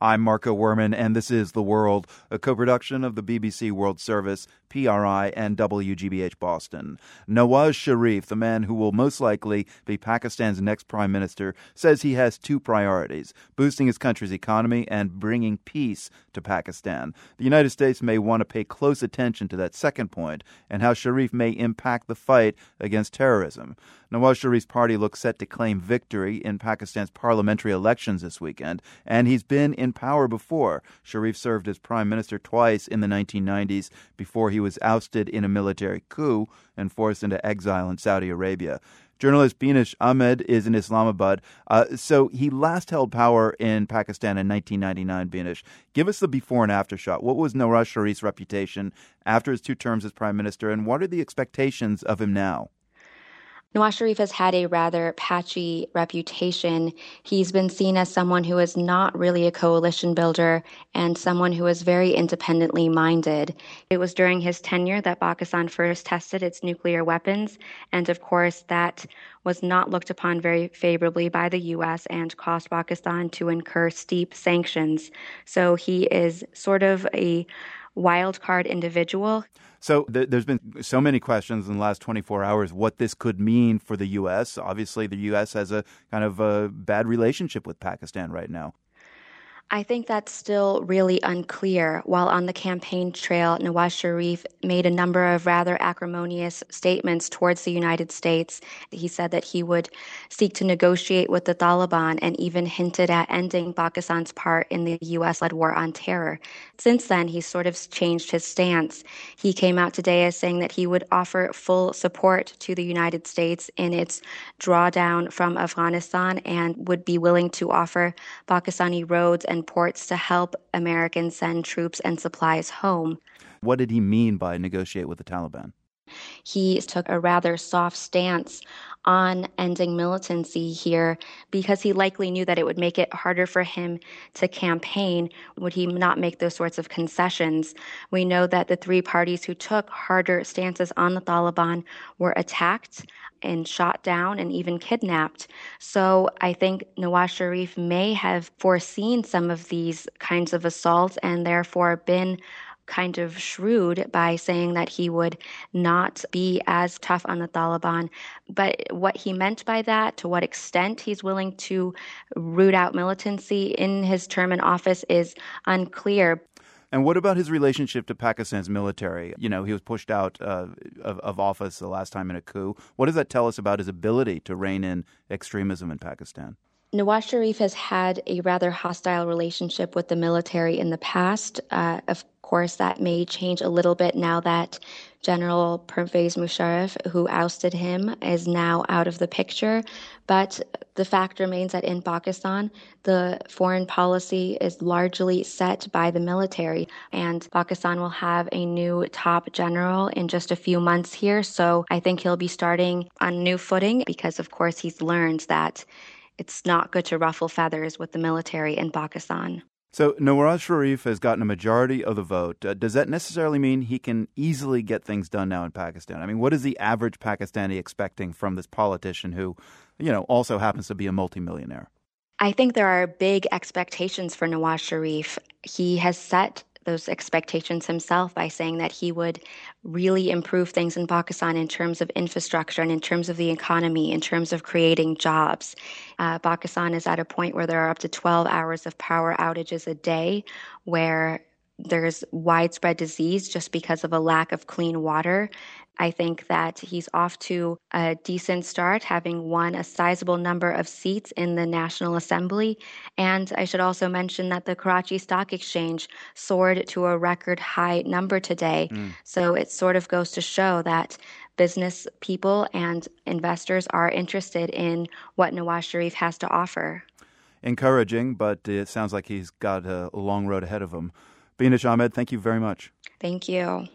I'm Marco Werman, and this is The World, a co production of the BBC World Service, PRI, and WGBH Boston. Nawaz Sharif, the man who will most likely be Pakistan's next prime minister, says he has two priorities boosting his country's economy and bringing peace to Pakistan. The United States may want to pay close attention to that second point and how Sharif may impact the fight against terrorism. Nawaz Sharif's party looks set to claim victory in Pakistan's parliamentary elections this weekend, and he's been in power before. Sharif served as prime minister twice in the 1990s before he was ousted in a military coup and forced into exile in Saudi Arabia. Journalist Beenish Ahmed is in Islamabad. Uh, so he last held power in Pakistan in 1999, Beenish. Give us the before and after shot. What was Nawaz Sharif's reputation after his two terms as prime minister, and what are the expectations of him now? Nawaz Sharif has had a rather patchy reputation. He's been seen as someone who is not really a coalition builder and someone who is very independently minded. It was during his tenure that Pakistan first tested its nuclear weapons, and of course, that was not looked upon very favorably by the U.S. and caused Pakistan to incur steep sanctions. So he is sort of a wild card individual. So th- there's been so many questions in the last 24 hours what this could mean for the U.S. Obviously, the U.S. has a kind of a bad relationship with Pakistan right now. I think that's still really unclear. While on the campaign trail, Nawaz Sharif made a number of rather acrimonious statements towards the United States. He said that he would seek to negotiate with the Taliban and even hinted at ending Pakistan's part in the U.S. led war on terror. Since then, he's sort of changed his stance. He came out today as saying that he would offer full support to the United States in its drawdown from Afghanistan and would be willing to offer Pakistani roads and and ports to help Americans send troops and supplies home. What did he mean by negotiate with the Taliban? He took a rather soft stance on ending militancy here because he likely knew that it would make it harder for him to campaign would he not make those sorts of concessions. We know that the three parties who took harder stances on the Taliban were attacked and shot down and even kidnapped. So I think Nawaz Sharif may have foreseen some of these kinds of assaults and therefore been kind of shrewd by saying that he would not be as tough on the Taliban. But what he meant by that, to what extent he's willing to root out militancy in his term in office, is unclear. And what about his relationship to Pakistan's military? You know, he was pushed out uh, of, of, office the last time in a coup. What does that tell us about his ability to rein in extremism in Pakistan? Nawaz Sharif has had a rather hostile relationship with the military in the past. Uh, of course, that may change a little bit now that General Pervez Musharraf, who ousted him, is now out of the picture. But the fact remains that in Pakistan, the foreign policy is largely set by the military, and Pakistan will have a new top general in just a few months here. So I think he'll be starting on new footing because, of course, he's learned that it's not good to ruffle feathers with the military in Pakistan. So Nawaz Sharif has gotten a majority of the vote. Uh, does that necessarily mean he can easily get things done now in Pakistan? I mean, what is the average Pakistani expecting from this politician who, you know, also happens to be a multimillionaire? I think there are big expectations for Nawaz Sharif. He has set those expectations himself by saying that he would really improve things in Pakistan in terms of infrastructure and in terms of the economy, in terms of creating jobs. Uh, Pakistan is at a point where there are up to 12 hours of power outages a day, where there's widespread disease just because of a lack of clean water. I think that he's off to a decent start, having won a sizable number of seats in the National Assembly. And I should also mention that the Karachi Stock Exchange soared to a record high number today. Mm. So it sort of goes to show that business people and investors are interested in what Nawaz Sharif has to offer. Encouraging, but it sounds like he's got a long road ahead of him. Beenish Ahmed, thank you very much. Thank you.